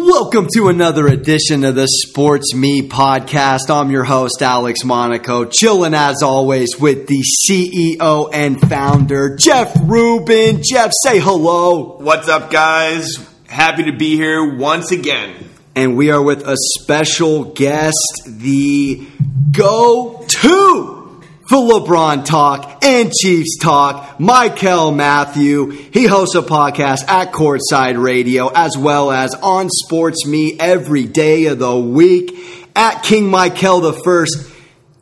Welcome to another edition of the Sports Me podcast. I'm your host, Alex Monaco, chilling as always with the CEO and founder, Jeff Rubin. Jeff, say hello. What's up, guys? Happy to be here once again. And we are with a special guest, the go to for LeBron Talk and Chiefs Talk, Mykell Mathieu. He hosts a podcast at Courtside Radio as well as on Sports Me every day of the week at King Michael the First.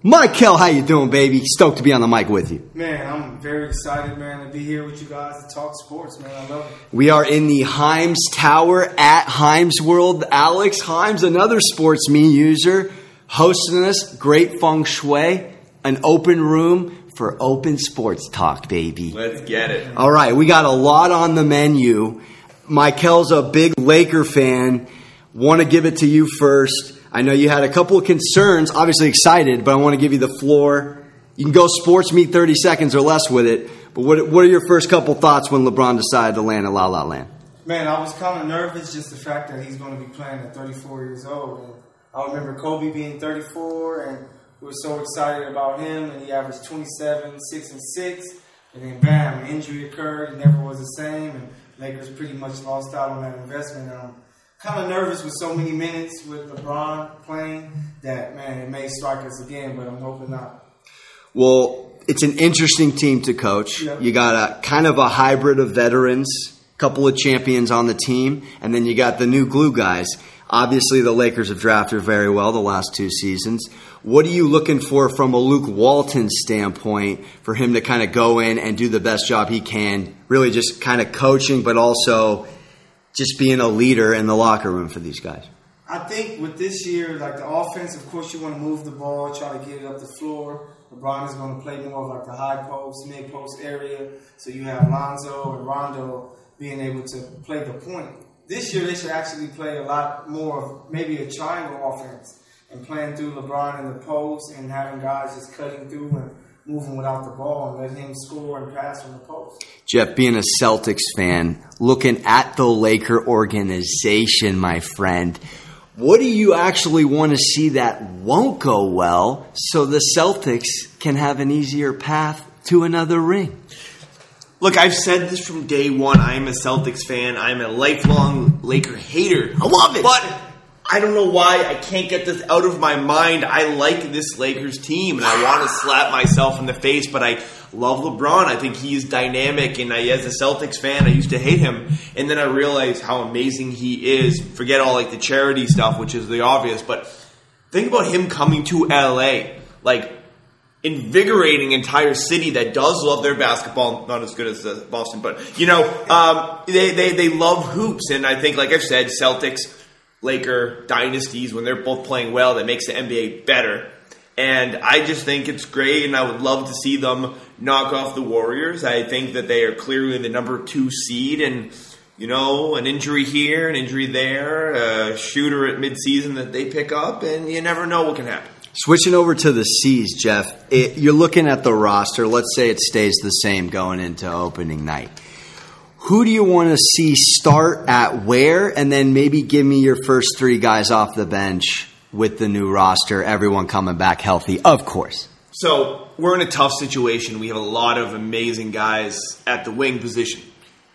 Mykell, how you doing, baby? Stoked to be on the mic with you. Man, I'm very excited, man, to be here with you guys to talk sports, man. I love it. We are in the Himes Tower at Himes World. Alex Himes, another Sports Me user, hosting us. Great feng shui an open room for open sports talk, baby. Let's get it. All right, we got a lot on the menu. Mykell's a big Laker fan. Want to give it to you first. I know you had a couple of concerns, obviously excited, but I want to give you the floor. You can go Sports Me 30 seconds or less with it. But what, what are your first couple thoughts when LeBron decided to land at La La Land? Man, I was kind of nervous just the fact that he's going to be playing at 34 years old. And I remember Kobe being 34 and we were so excited about him, and he averaged 27, 6 and 6. And then, bam, an injury occurred. He never was the same, and Lakers pretty much lost out on that investment. And I'm kind of nervous with so many minutes with LeBron playing that, man, it may strike us again, but I'm hoping not. Well, it's an interesting team to coach. Yeah. You got a kind of a hybrid of veterans, couple of champions on the team, and then you got the new glue guys. Obviously, the Lakers have drafted very well the last two seasons. What are you looking for from a Luke Walton standpoint for him to kind of go in and do the best job he can, really just kind of coaching, but also just being a leader in the locker room for these guys? I think with this year, like the offense, of course, you want to move the ball, try to get it up the floor. LeBron is going to play more of like the high post, mid post area. So you have Lonzo and Rondo being able to play the point. This year, they should actually play a lot more of maybe a triangle offense and playing through LeBron in the post and having guys just cutting through and moving without the ball and let him score and pass from the post. Jeff, being a Celtics fan, looking at the Laker organization, my friend, what do you actually want to see that won't go well so the Celtics can have an easier path to another ring? Look, I've said this from day one. I am a Celtics fan. I'm a lifelong Laker hater. I love it. But I don't know why I can't get this out of my mind. I like this Lakers team, and I want to slap myself in the face, but I love LeBron. I think he's dynamic, and I, as a Celtics fan, I used to hate him, and then I realized how amazing he is. Forget all like the charity stuff, which is the obvious, but think about him coming to LA, like invigorating entire city that does love their basketball. Not as good as uh, Boston, but you know, um, they, they they love hoops, and I think, like I've said, Celtics Laker dynasties when they're both playing well that makes the NBA better. And I just think it's great, and I would love to see them knock off the Warriors. I think that they are clearly the number two seed, and you know, an injury here, an injury there, a shooter at midseason that they pick up, and you never know what can happen. Switching over to the C's, Jeff, it, you're looking at the roster. Let's say it stays the same going into opening night who do you want to see start at where, and then maybe give me your first three guys off the bench with the new roster, everyone coming back healthy, of course. So we're in a tough situation. We have a lot of amazing guys at the wing position,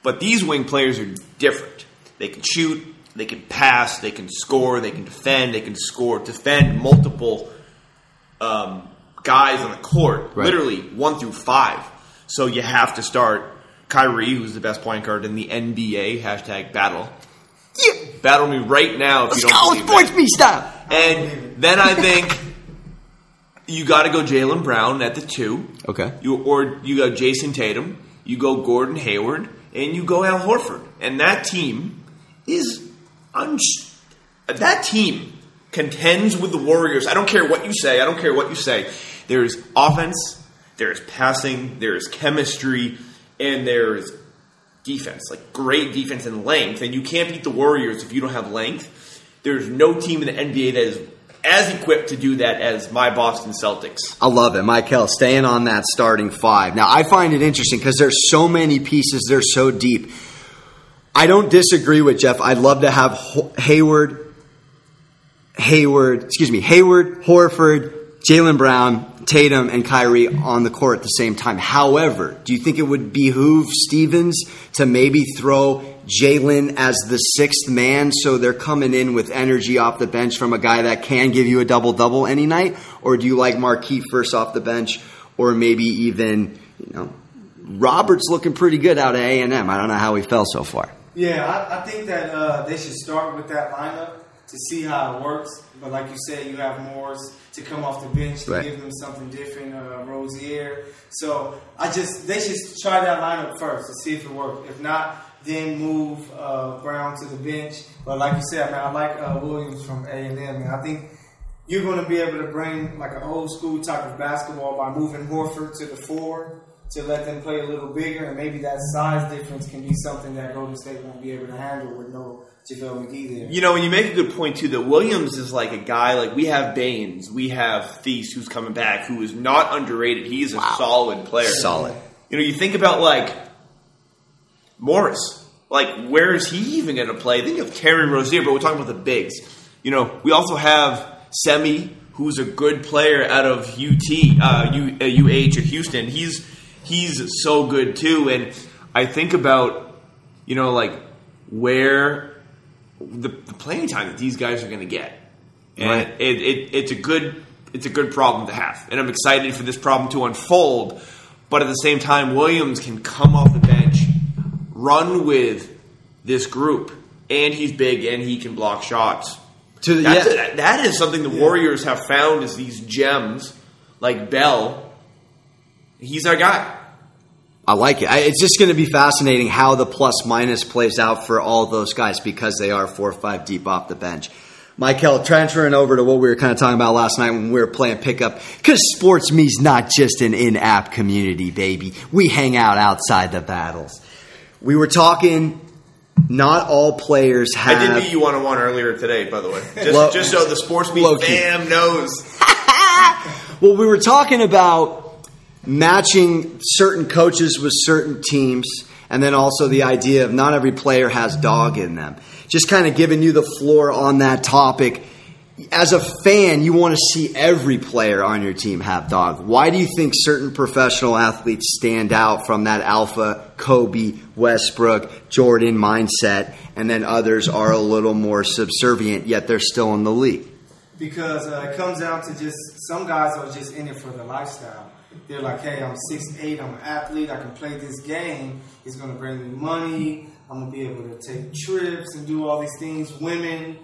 but these wing players are different. They can shoot, they can pass, they can score, they can defend, they can score, defend multiple um, guys on the court, right. literally one through five. So you have to start Kyrie, who's the best point guard in the NBA. Hashtag battle. Yeah. Battle me right now if Let's you don't go, sports me style. And then I think you got to go Jaylen Brown at the two. Okay. You or you go Jayson Tatum. You go Gordon Hayward, and you go Al Horford. And that team is un- that team contends with the Warriors. I don't care what you say. I don't care what you say. There's offense. There's passing. There's chemistry and there's defense, like great defense and length, and you can't beat the Warriors if you don't have length. There's no team in the NBA that is as equipped to do that as my Boston Celtics. I love it. Mykell, staying on that starting five. Now, I find it interesting because there's so many pieces, they're so deep. I don't disagree with Jeff. I'd love to have Hayward, Hayward, excuse me, Hayward, Horford, Jaylen Brown, Tatum, and Kyrie on the court at the same time. However, do you think it would behoove Stevens to maybe throw Jaylen as the sixth man so they're coming in with energy off the bench from a guy that can give you a double double any night? Or do you like Markieff first off the bench, or maybe even, you know, Roberts looking pretty good out of A and M. I don't know how he fell so far. Yeah, I, I think that uh, they should start with that lineup to see how it works. But like you said, you have Morris to come off the bench to Right. give them something different, uh, Rozier. So I just they should try that lineup first to see if it works. If not, then move uh, Brown to the bench. But like you said, I man, I like uh, Williams from A and M. I think you're going to be able to bring like an old school type of basketball by moving Horford to the four to let them play a little bigger, and maybe that size difference can be something that Golden State won't be able to handle with no JaVale McGee there. You know, and you make a good point too that Williams is like a guy like we have Baynes, we have Theis who's coming back, who is not underrated. He's a solid player. Solid. You know, you think about like Morris. Like, where is he even going to play? Then you have Terry Rozier, but we're talking about the bigs. You know, we also have Semi, who's a good player out of UT, uh, U, uh, UH at Houston. He's he's so good too. And I think about you know like where the, the playing time that these guys are going to get, and Right. it, it, it's a good it's a good problem to have, and I'm excited for this problem to unfold. But at the same time, Williams can come off the bench, run with this group, and he's big and he can block shots. To yeah, that is something the Warriors have found is these gems like Bell. He's our guy. I like it. I, it's just going to be fascinating how the plus minus plays out for all those guys because they are four or five deep off the bench. Mykell, transferring over to what we were kind of talking about last night when we were playing pickup, because sports me's not just an in-app community, baby. We hang out outside the battles. We were talking. Not all players have. I did beat you one on one earlier today, by the way. Just, Low- just so the sports low-key. fam knows. Well, we were talking about matching certain coaches with certain teams, and then also the idea of not every player has dog in them. Just kind of giving you the floor on that topic. As a fan, you want to see every player on your team have dog. Why do you think certain professional athletes stand out from that alpha, Kobe, Westbrook, Jordan mindset, and then others are a little more subservient, yet they're still in the league? because uh, it comes down to just some guys are just in it for the lifestyle. They're like, hey, I'm 6'8", I'm an athlete, I can play this game. It's to bring me money. I'm to be able to take trips and do all these things. Women,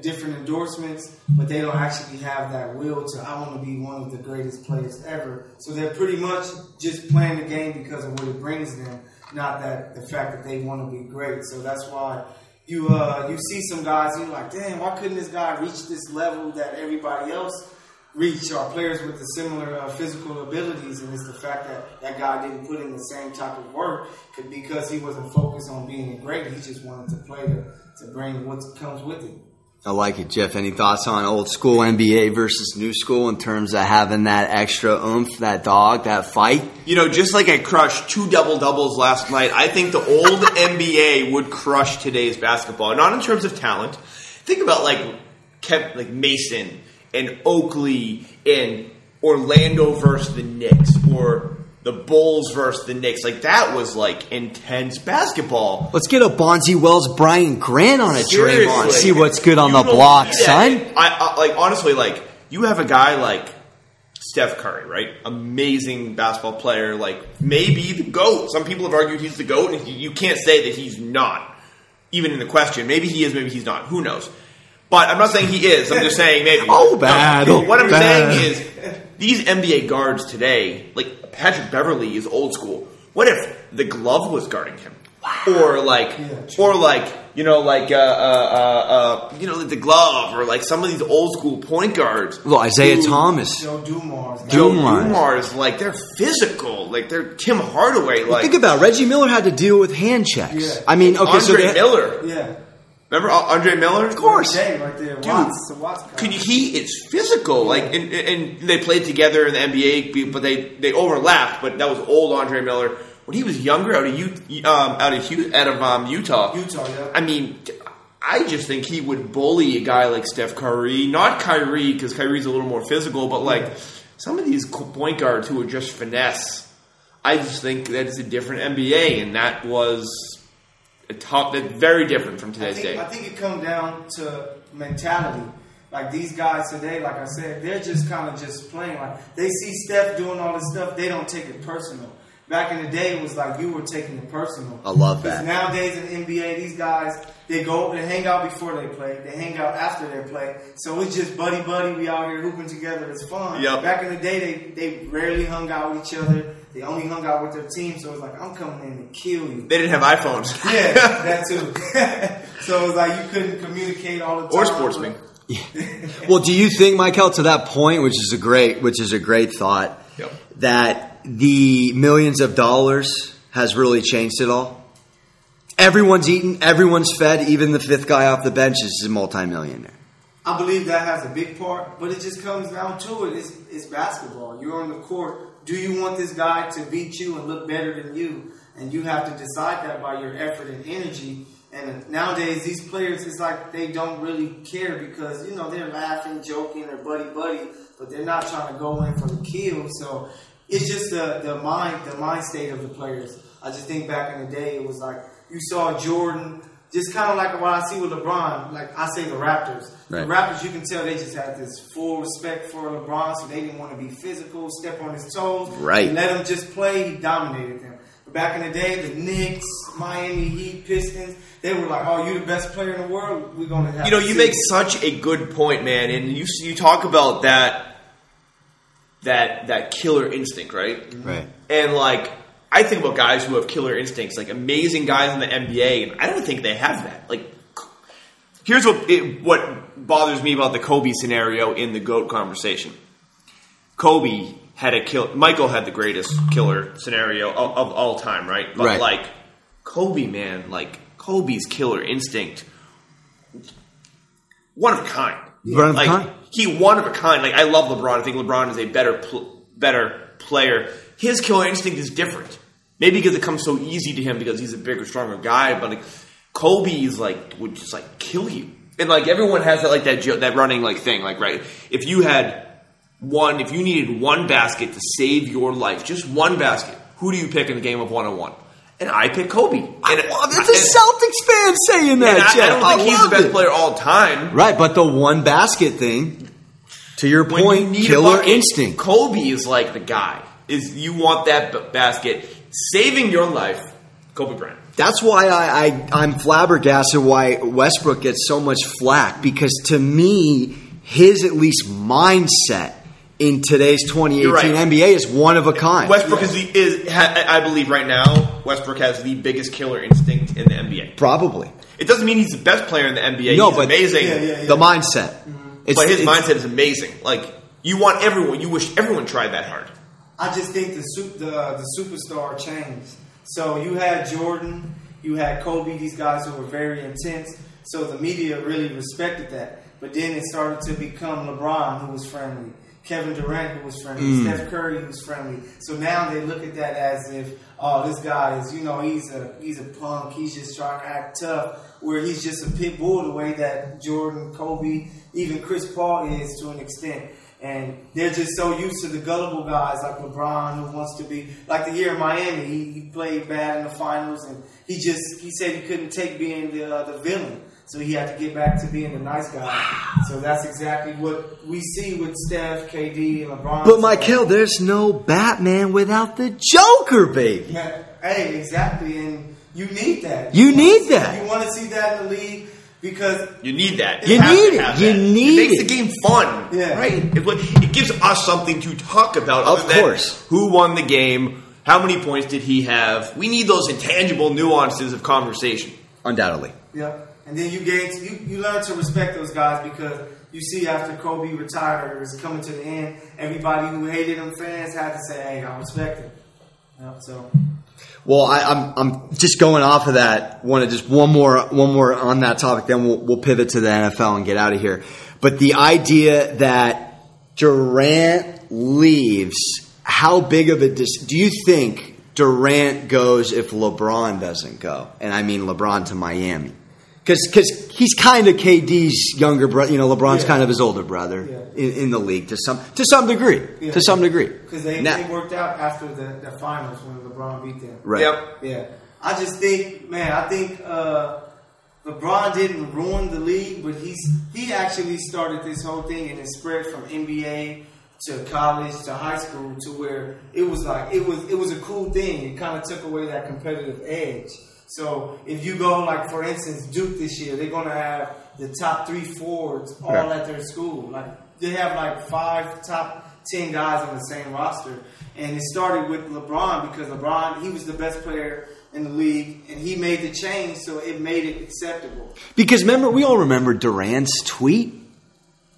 different endorsements, but they don't actually have that will to, I want to be one of the greatest players ever. So they're pretty much just playing the game because of what it brings them, not that the fact that they want to be great. So that's why you uh, you see some guys, you're like, damn, why couldn't this guy reach this level that everybody else reach? Or players with the similar uh, physical abilities, and it's the fact that that guy didn't put in the same type of work because he wasn't focused on being great. He just wanted to play to, to bring what comes with it. I like it, Jeff. Any thoughts on old school NBA versus new school in terms of having that extra oomph, that dog, that fight? You know, just like I crushed two double doubles last night, I think the old NBA would crush today's basketball. Not in terms of talent. Think about like Kev, like Mason and Oakley and Orlando versus the Knicks or the Bulls versus the Knicks. Like that was like intense basketball. Let's get a Bonzi Wells, Brian Grant on a Draymond. See what's good on You the block, son. I, I like honestly, like you have a guy like Steph Curry, right? Amazing basketball player, like maybe the goat. Some people have argued he's the goat, and you can't say that he's not. Even in the question, maybe he is, maybe he's not. Who knows? But I'm not saying he is. I'm just saying maybe. Oh, bad. No, what I'm Bad. saying is these NBA guards today, like Patrick Beverley, is old school. What if the glove was guarding him, or like, Yeah, or like you know, like uh, uh, uh, uh, you know, the glove, or like some of these old school point guards. Well, Isiah who- Thomas. Joe Dumars. Joe Dumars. Dumars, like they're physical, like they're Tim Hardaway, like Think about it. Reggie Miller had to deal with hand checks. Yeah. I mean, okay, Andre so they, Miller. Yeah. Remember Andre Miller? Of course. Jay right there. Watts. It's Watts. Could you, he is physical, like and, and they played together in the NBA, but they they overlapped. But that was old Andre Miller. when he was younger out of U, um, out of out of um, Utah. Utah, yeah. I mean, I just think he would bully a guy like Steph Curry, not Kyrie because Kyrie's a little more physical, but like some of these point guards who are just finesse. I just think that it's a different NBA, and that was a top, that very different from I today's think, day. I think it comes down to mentality. Like these guys today, like I said, they're just kind of just playing. Like they see Steph doing all this stuff, they don't take it personal. Back in the day, it was like you were taking it personal. I love that. Nowadays in the NBA, these guys they go they hang out before they play, they hang out after they play. So it's just buddy buddy. We out here hooping together. It's fun. Yep. Back in the day, they they rarely hung out with each other. They only hung out with their team. So it's like I'm coming in to kill you. They didn't have iPhones. Yeah, that too. so it's like you couldn't communicate all the time. or Sports Me. Well, do you think, Mykell, to that point, which is a great, which is a great thought, Yep. that the millions of dollars has really changed it all? Everyone's eaten, everyone's fed. Even the fifth guy off the bench is a multimillionaire. I believe that has a big part, but it just comes down to it. It's, it's basketball. You're on the court. Do you want this guy to beat you and look better than you? And you have to decide that by your effort and energy. And nowadays, these players, it's like they don't really care because, you know, they're laughing, joking, or buddy buddy, but they're not trying to go in for the kill. So it's just the, the mind the mind state of the players. I just think back in the day, it was like you saw Jordan, just kind of like what I see with LeBron. Like I say, the Raptors. Right. The Raptors, you can tell they just had this full respect for LeBron, so they didn't want to be physical, step on his toes. Right. Let him just play. He dominated them. But back in the day, the Knicks, Miami Heat, Pistons, they were like, "Oh, you're the best player in the world. We're gonna have." You know, you make it." such a good point, man, and you you talk about that that that killer instinct, right? Right. And like, I think about guys who have killer instincts, like amazing guys in the NBA, and I don't think they have that. Like, here's what it, what bothers me about the Kobe scenario in the goat conversation. Kobe had a kill. Michael had the greatest killer scenario of, of all time, right? But Right. like Kobe, man, like Kobe's killer instinct, one of a kind. One of a kind. He one of a kind. Like I love LeBron. I think LeBron is a better pl- better player. His killer instinct is different. Maybe because it comes so easy to him because he's a bigger, stronger guy. But like Kobe is like would just like kill you. And like everyone has that like that that running like thing. Like right, if you had one, if you needed one basket to save your life, just one basket, who do you pick in the game of one on one? And I pick Kobe. And Well, it's a Celtics fan saying that. I, I don't think he's the best it. player all time. Right, but the one basket thing, to your When you point, need killer bucket, instinct. Kobe is like the guy. Is you want that b- basket saving your life? Kobe Bryant. That's why I, I I'm flabbergasted why Westbrook gets so much flack because to me his at least mindset in today's 2018 right. NBA is one of a kind. Westbrook is the is ha, I believe right now Westbrook has the biggest killer instinct in the NBA. Probably It doesn't mean he's the best player in the NBA. No, he's but- amazing. Yeah, yeah, yeah. the mindset. It's, But his it's- mindset is amazing. Like you want everyone. You wish everyone tried that hard. I just think the the the superstar changed. So you had Jordan, you had Kobe, these guys who were very intense. So the media really respected that. But then it started to become LeBron, who was friendly, Kevin Durant, who was friendly, Steph Curry, who was friendly. So now they look at that as if, oh, this guy is, you know, he's a he's a punk. He's just trying to act tough. Where he's just a pit bull, the way that Jordan, Kobe, even Chris Paul is to an extent. And they're just so used to the gullible guys like LeBron, who wants to be like the year in Miami. He, he played bad in the finals, and he just he said he couldn't take being the uh, the villain, so he had to get back to being the nice guy. So that's exactly what we see with Steph, KD, and LeBron. But Mykell, there's no Batman without the Joker, baby. Yeah, hey, exactly, and you need that. You wanna need see- that. You want to see that in the league because You need that. You need it. have You that. need it. makes it. the game fun. Yeah. Right? It, it gives us something to talk about. Of course. Who won the game? How many points did he have? We need those intangible nuances of conversation. Undoubtedly. Yeah, and then you gain you, you learn to respect those guys because you see after Kobe retired or was coming to the end, everybody who hated him fans had to say, "Hey, I respect him." So Well, I, I'm I'm just going off of that. Want to just one more one more on that topic, then we'll we'll pivot to the NFL and get out of here. But the idea that Durant leaves, how big of a dis- do you think Durant goes if LeBron doesn't go, and I mean LeBron to Miami, because he's kind of KD's younger brother. You know, LeBron's Yeah. kind of his older brother Yeah. in, in the league to some to some degree. Yeah. To some degree, Because they, Now- they worked out after the, the finals when LeBron beat them. right? Yep. Yeah. I just think, man, I think uh, LeBron didn't ruin the league, but he's he actually started this whole thing and it spread from NBA to college to high school to where it was like it was it was a cool thing. It kind of took away that competitive edge. So if you go like for instance Duke this year, they're gonna have the top three forwards all Yeah. at their school. Like they have like five top ten guys on the same roster, and it started with LeBron because LeBron he was the best player in the league, and he made the change, so it made it acceptable. Because remember, we all remember Durant's tweet.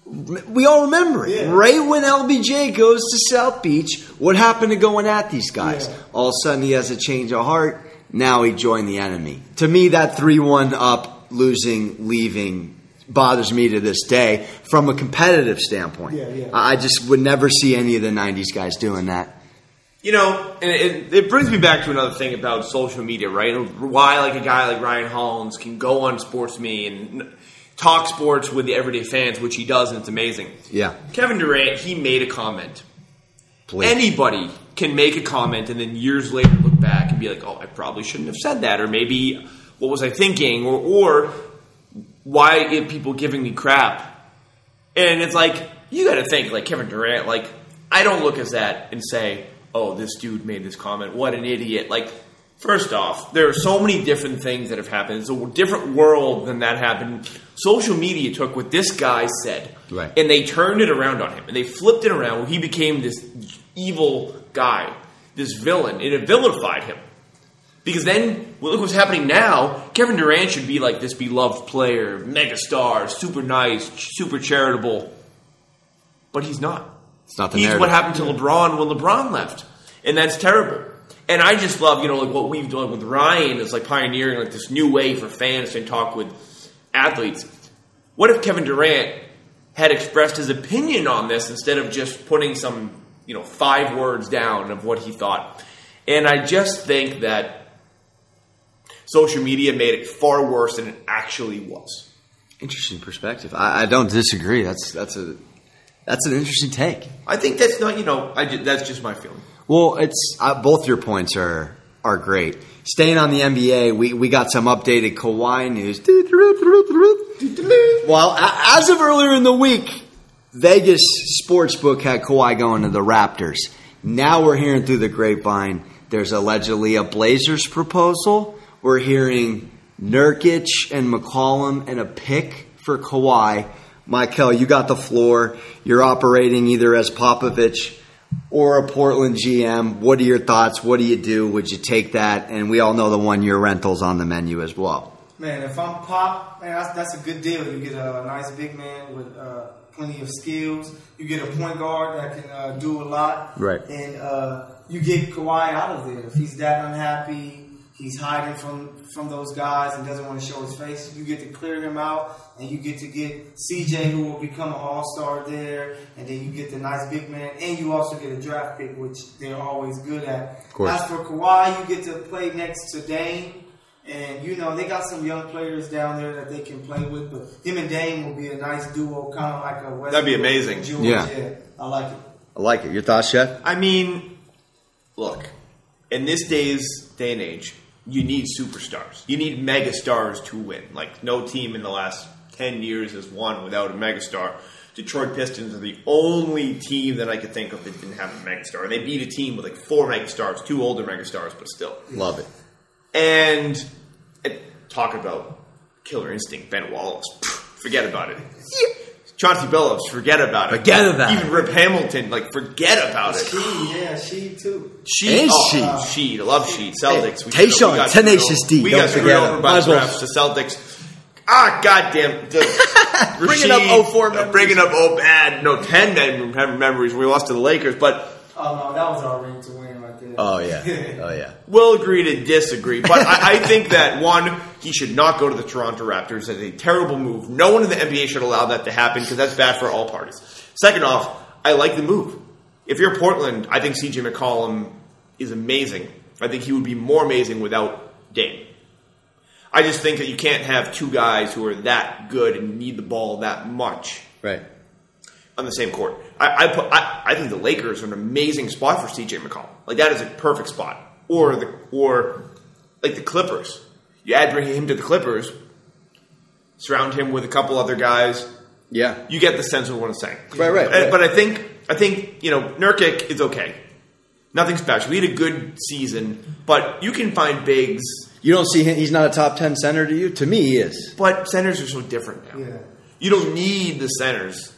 We all remember it. Yeah. Right when LBJ goes to South Beach, what happened to going at these guys? Yeah. All of a sudden, he has a change of heart. Now he joined the enemy. To me, that 3 1 up, losing, leaving bothers me to this day from a competitive standpoint. Yeah, yeah. I I just would never see any of the 90s guys doing that. You know, and it, it brings me back to another thing about social media, right? And Why, like a guy like Ryan Hollins can go on Sports Me and talk sports with the everyday fans, which he does, and it's amazing. Yeah. Kevin Durant, he made a comment. Please. Anybody can make a comment and then years later look back and be like, "Oh, I probably shouldn't have said that," or maybe, "What was I thinking?" or, or "Why are people giving me crap?" And it's like you got to think, like Kevin Durant. Like I don't look at that and say, "Oh, this dude made this comment. What an idiot!" Like. First off, there are so many different things that have happened. It's a different world than that happened. Social media took what this guy said, Right. and they turned it around on him, and they flipped it around. Where he became this evil guy, this villain, and it vilified him. Because then, well, look what's happening now. Kevin Durant should be like this beloved player, megastar, super nice, super charitable, but he's not. It's not the He's narrative. what happened to LeBron when LeBron left, and that's terrible. And I just love, you know, like what we've done with Ryan is like pioneering like this new way for fans to talk with athletes. What if Kevin Durant had expressed his opinion on this instead of just putting some, you know, five words down of what he thought? And I just think that social media made it far worse than it actually was. Interesting perspective. I, I don't disagree. That's that's a that's an interesting take. I think that's not, you know, I that's just my feeling. Well, it's uh, both your points are are great. Staying on the NBA, we, we got some updated Kawhi news. Well, as of earlier in the week, Vegas Sportsbook had Kawhi going to the Raptors. Now we're hearing through the grapevine there's allegedly a Blazers proposal. We're hearing Nurkic and McCollum and a pick for Kawhi. Mykell, you got the floor. You're operating either as Popovich or a Portland GM. What are your thoughts? What do you do? Would you take that? And we all know the one year rentals on the menu as well. Man, if I'm pop, man, that's, that's a good deal. You get a nice big man with uh, plenty of skills. You get a point guard that can uh, do a lot. Right. And uh, you get Kawhi out of there. If he's that unhappy, he's hiding from, from those guys and doesn't want to show his face, you get to clear him out and you get to get CJ who will become an all-star there. And then you get the nice big man and you also get a draft pick, which they're always good at. Of. As for Kawhi, you get to play next to Dame. And you know they got some young players down there that they can play with, but him and Dame will be a nice duo, kind of like a Westbrook That'd be amazing. and George. Yeah. I like it. I like it. Your thoughts, Chet? I mean, look, in this day's day and age, you need superstars. You need megastars to win. Like no team in the last ten years has won without a megastar. Detroit Pistons are the only team that I could think of that didn't have a megastar. And they beat a team with like four megastars, two older megastars, but still. Love it. And, and talk about killer instinct, Ben Wallace. Forget about it. Chauncey Billups, forget about it. Forget about it. Even Rip Hamilton, like forget about it. She, yeah, she too. Sheed. And oh, Sheed. Sheed. I love Sheed. Celtics. We- Tayshaun, we got Tenacious D, We got screwed forget over by the well. refs. The Celtics. Ah, goddamn. The, Bringing up Rasheed, 04 uh. Bringing up oh bad. No, 10 memories. We lost to the Lakers, but Oh no, that was our ring to win right there. Oh yeah. Oh yeah. we'll agree to disagree. But I, I think that, one, he should not go to the Toronto Raptors. That's a terrible move. No one in the NBA should allow that to happen because that's bad for all parties. Second off, I like the move. If you're Portland, I think CJ McCollum is amazing. I think he would be more amazing without Dame. I just think that you can't have two guys who are that good and need the ball that much Right. on the same court. I I, put, I I think the Lakers are an amazing spot for CJ McCollum. Like that is a perfect spot. Or the or like the Clippers. You add bring him to the Clippers, surround him with a couple other guys. Yeah. You get the sense of what I'm saying. Right, right, Uh, right. But I think I think you know Nurkic is okay. Nothing special. We had a good season, but you can find bigs. You don't see him. He's not a top ten center to you. To me, he is. But centers are so different now. Yeah. You don't need the centers.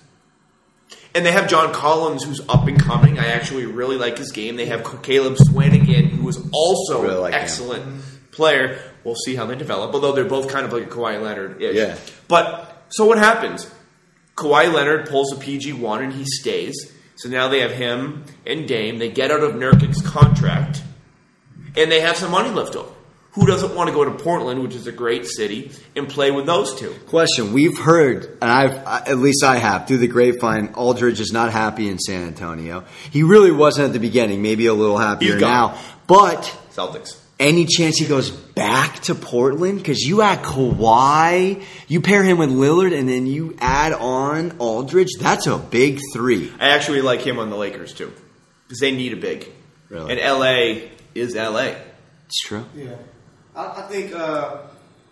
And they have John Collins, who's up and coming. I actually really like his game. They have Caleb Swanigan, who is also Really an like him. excellent player. We'll see how they develop, although they're both kind of like a Kawhi Leonard ish. Yeah. But so what happens? Kawhi Leonard pulls a PG one and he stays. So now they have him and Dame. They get out of Nurkic's contract, and they have some money left over. Who doesn't want to go to Portland, which is a great city, and play with those two? Question: We've heard, and I've at least I have through the grapevine. Aldridge is not happy in San Antonio. He really wasn't at the beginning. Maybe a little happier now. But Celtics. any chance he goes back to Portland? Because you add Kawhi, you pair him with Lillard, and then you add on Aldridge. That's a big three. I actually like him on the Lakers too, because they need a big. Really? And LA is LA. It's true. Yeah, I, I think uh,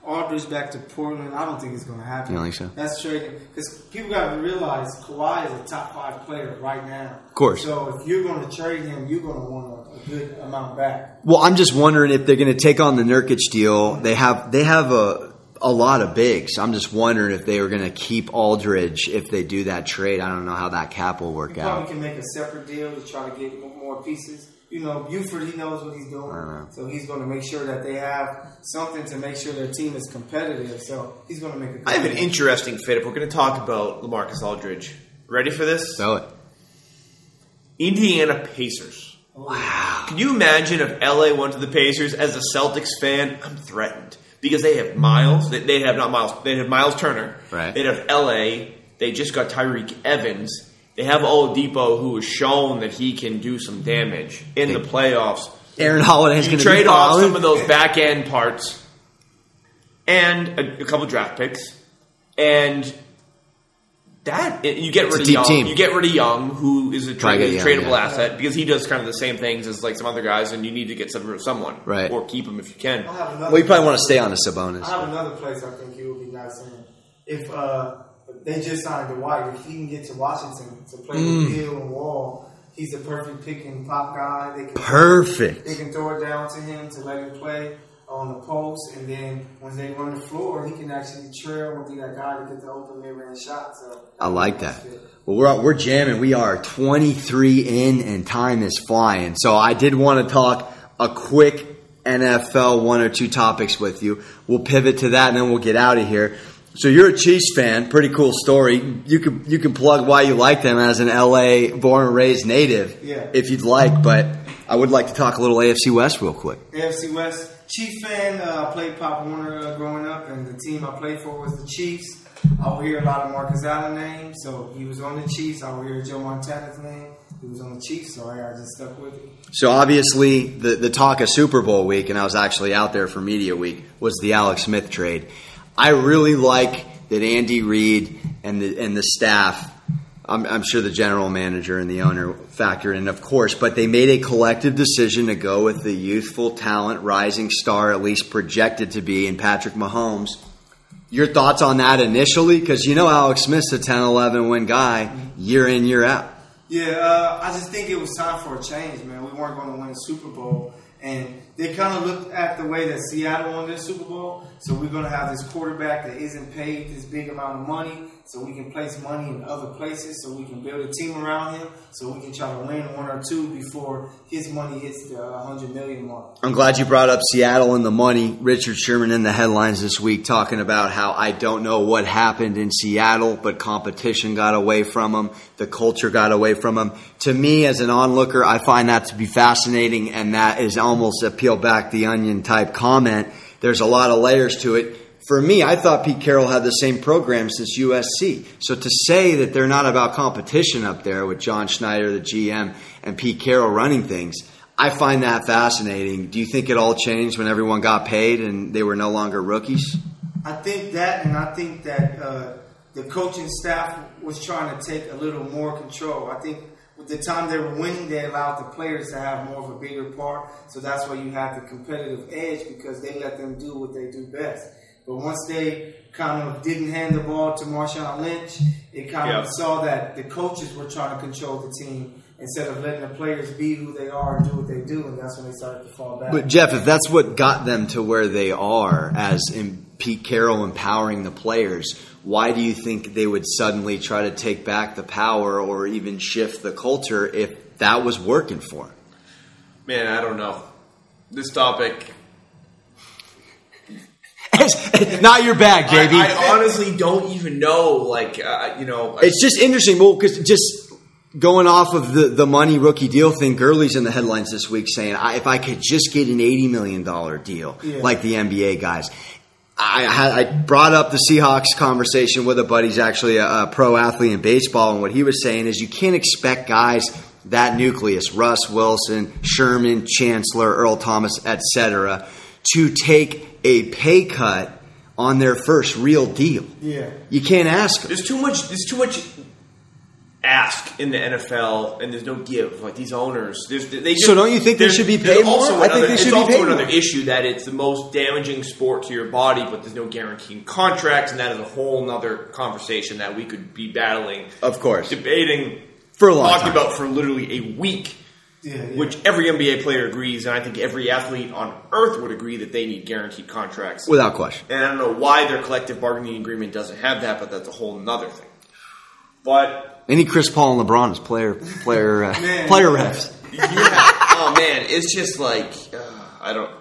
Aldridge back to Portland. I don't think it's going to happen. You don't think so? That's trading because people got to realize Kawhi is a top five player right now. Of course. So if you're going to trade him, you're going to want a, a good amount back. Well, I'm just wondering if they're going to take on the Nurkic deal. They have they have a a lot of bigs. I'm just wondering if they were going to keep Aldridge if they do that trade. I don't know how that cap will work You out. can make a separate deal to try to get more pieces. You know, Buford, he knows what he's doing. know. So he's going to make sure that they have something to make sure their team is competitive. So he's going to make a good I have an interesting fit if we're going to talk about Lamarcus Aldridge. Ready for this? So it. Indiana Pacers. Oh, wow. Can you imagine if LA went to the Pacers as a Celtics fan? I'm threatened because they have Myles. They, they have not Myles. They have Myles Turner. Right. They have LA. They just got Tyreke Evans. They have Oladipo, who has shown that he can do some damage in the playoffs. Aaron Holiday's You going to be trade off some of those back end parts and a, a couple draft picks, and that you get It's rid of Young. team. You get rid of Young, who is a Try tra- to get Young, tradable yeah. asset because he does kind of the same things as like some other guys, and you need to get some someone Right. or keep him if you can. I have another Well, you probably want to stay on a Sabonis. I have another place I think he would be nice in. If uh, they just signed Dwight, if he can get to Washington to play Mm. with Hill and Wall, he's a perfect pick and pop guy. They can Perfect. They can throw it down to him to let him play on the post, and then when they run the floor, he can actually trail and be that guy to get the open mid range shot. So I like that. Well, we're we're jamming. We are 23 in, and time is flying. So I did want to talk a quick NFL one or two topics with you. We'll pivot to that, and then we'll get out of here. So you're a Chiefs fan. Pretty cool story. You can you can plug why you like them as an LA born and raised native, Yeah. if you'd like. But I would like to talk a little AFC West real quick. AFC West. Chief fan. Uh, I played Pop Warner uh, growing up, and the team I played for was the Chiefs. I would hear a lot of Marcus Allen names, so he was on the Chiefs. I would hear Joe Montana's name. He was on the Chiefs, so I, I just stuck with it. So obviously, the the talk of Super Bowl week, and I was actually out there for media week, was the Alex Smith trade. I really like that Andy Reid and the and the staff. I'm, I'm sure the general manager and the owner factor in, of course, but they made a collective decision to go with the youthful talent, rising star, at least projected to be, in Patrick Mahomes. Your thoughts on that initially? Because you know Alex Smith's a 10 11 win guy year in, year out. Yeah, uh, I just think it was time for a change, man. We weren't going to win a Super Bowl, and they kind of looked at the way that Seattle won their Super Bowl. So we're going to have this quarterback that isn't paid this big amount of money, so we can place money in other places, so we can build a team around him, so we can try to win one or two before his money hits the uh, hundred million mark. I'm glad you brought up Seattle and the money. Richard Sherman in the headlines this week talking about how I don't know what happened in Seattle, but competition got away from him, The culture got away from him. To me, as an onlooker, I find that to be fascinating, and that is almost a peel back the onion type comment. There's a lot of layers to it. For me, I thought Pete Carroll had the same program since USC. So to say that they're not about competition up there with John Schneider, the GM, and Pete Carroll running things, I find that fascinating. Do you think it all changed when everyone got paid and they were no longer rookies? I think that, and I think that uh, the coaching staff was trying to take a little more control. I think with the time they were winning, they allowed the players to have more of a bigger part. So that's why you have the competitive edge because they let them do what they do best. But once they kind of didn't hand the ball to Marshawn Lynch, it kind Yeah. of saw that the coaches were trying to control the team instead of letting the players be who they are and do what they do, and that's when they started to fall back. But Jeff, if that's what got them to where they are, as in Pete Carroll empowering the players, why do you think they would suddenly try to take back the power or even shift the culture if that was working for them? Man, I don't know. This topic, Not your bag, JB. I, I honestly don't even know. Like, uh, you know, It's just interesting, well, because just going off of the, the money rookie deal thing, Gurley's in the headlines this week saying, I, if I could just get an $80 million deal Yeah. like the NBA guys. I, had, I brought up the Seahawks conversation with a buddy who's actually a, a pro athlete in baseball, and what he was saying is you can't expect guys that nucleus, Russ Wilson, Sherman, Chancellor, Earl Thomas, etc., to take a pay cut on their first real deal. yeah. You can't ask them. there's too much. There's too much ask in the NFL, and there's no give. Like these owners, there's, they just, So don't you think they should be there's paid more? also I think another- they should it's be also paid another more. issue that it's the most damaging sport to your body, but there's no guaranteeing contracts, and that is a whole nother conversation that we could be battling, Of course. debating For a long talking time. about for literally a week. Yeah, yeah. Which every NBA player agrees, and I think every athlete on earth would agree that they need guaranteed contracts. Without question. And I don't know why their collective bargaining agreement doesn't have that, but that's a whole nother thing. But Any Chris Paul and LeBron is player player uh, Man. player refs. yeah, oh man, it's just like uh, I don't.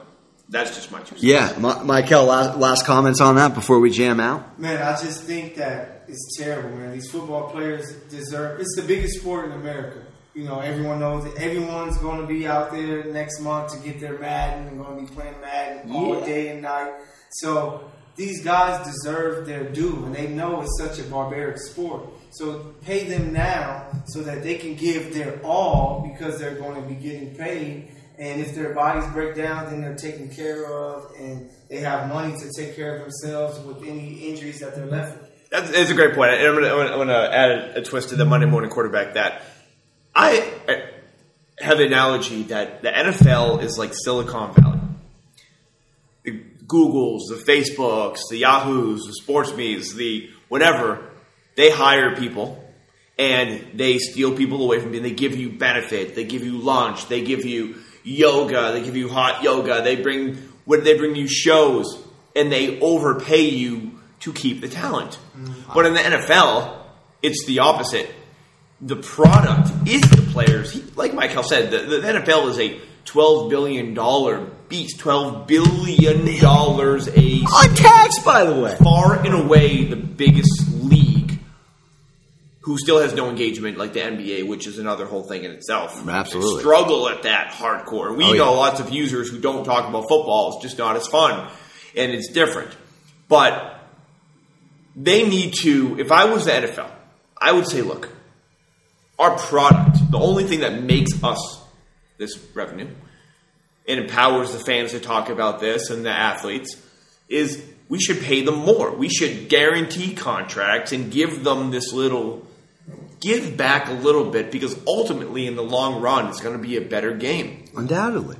That's just my two cents. Yeah, Ma- Mykell. Last, last comments on that before we jam out. Man, I just think that it's terrible, man. These football players deserve. It's the biggest sport in America. You know, everyone knows that everyone's going to be out there next month to get their Madden and going to be playing Madden all Yeah. day and night. So these guys deserve their due, and they know it's such a barbaric sport. So pay them now so that they can give their all because they're going to be getting paid. And if their bodies break down, then they're taken care of, and they have money to take care of themselves with any injuries that they're left with. That's, that's a great point. I'm going to add a, a twist to the Monday morning quarterback that I, I have an analogy that the NFL is like Silicon Valley. The Googles, the Facebooks, the Yahoos, the Sports Me's, the whatever, they hire people and they steal people away from you. They give you benefit. They give you lunch. They give you yoga. They give you hot yoga. They bring what they bring you shows, and they overpay you to keep the talent. Mm, but in the NFL, it's the opposite. The product is the players. He, like Mykell said, the, the NFL is a twelve billion dollar beast. Twelve billion dollars a on tax, by the way. far and away the biggest league who still has no engagement like the NBA, which is another whole thing in itself. Absolutely. They struggle at that hardcore. We Oh, yeah. know lots of users who don't talk about football. It's just not as fun. And it's different. But they need to, if I was the NFL, I would say, look, our product, the only thing that makes us this revenue and empowers the fans to talk about this and the athletes is we should pay them more. We should guarantee contracts and give them this little give back a little bit because ultimately in the long run it's going to be a better game. Undoubtedly.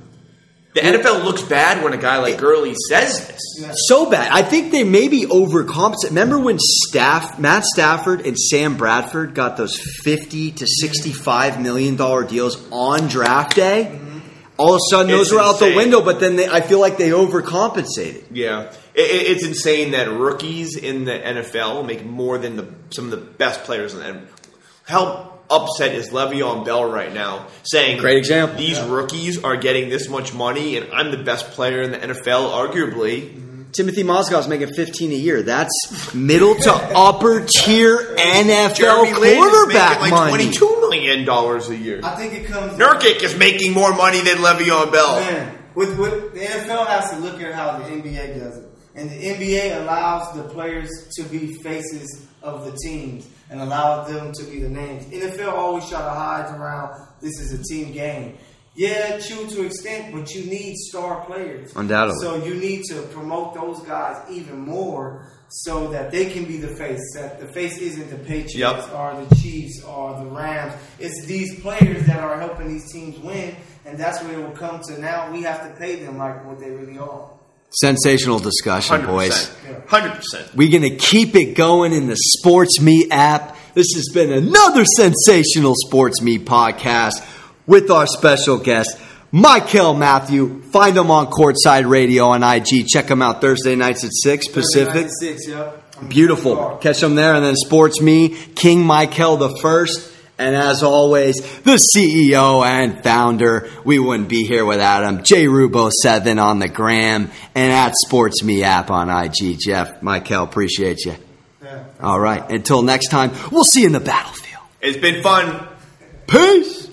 The NFL looks bad when a guy like Gurley says this. So bad. I think they maybe overcompensate. Remember when Staff, Matt Stafford and Sam Bradford got those fifty to sixty-five million dollar deals on draft day? Mm-hmm. All of a sudden, those It's were out the window. But then they, I feel like they overcompensated. Yeah, it, it- it's insane that rookies in the NFL make more than the, some of the best players in the NFL. Upset is Le'Veon Bell right now, saying, Great example. These rookies are getting this much money, and I'm the best player in the NFL, arguably." Mm-hmm. Timofey Mozgov's making fifteen a year. That's middle to upper tier NFL Jeremy is quarterback making like money. twenty-two million dollars a year. I think it comes. Nurkic is making more money than Le'Veon Bell. Man, with, with the NFL has to look at how the NBA does it, and the NBA allows the players to be faces of the teams and allow them to be the names. NFL always try to hide around this is a team game. Yeah, true to extent, but you need star players. Undoubtedly. So you need to promote those guys even more so that they can be the face. That the face isn't the Patriots Yep. or the Chiefs or the Rams. It's these players that are helping these teams win, and that's where it will come to. Now we have to pay them like what they really are. Sensational discussion, Hundred boys. Hundred percent. We're going to keep it going in the Sports Me app. This has been another sensational Sports Me podcast with our special guest, Mykell Mathieu. Find him on Courtside Radio on IG. Check him out Thursday nights at 6 Pacific. Six, yep. Beautiful. Catch them there. And then Sports Me, King Michael the First. And as always, the CEO and founder. We wouldn't be here without him. J Rubo7 on the gram and at Sports Me app on IG. Jeff, Mykell, appreciate you. Yeah. All right. Until next time, we'll see you in the battlefield. It's been fun. Peace.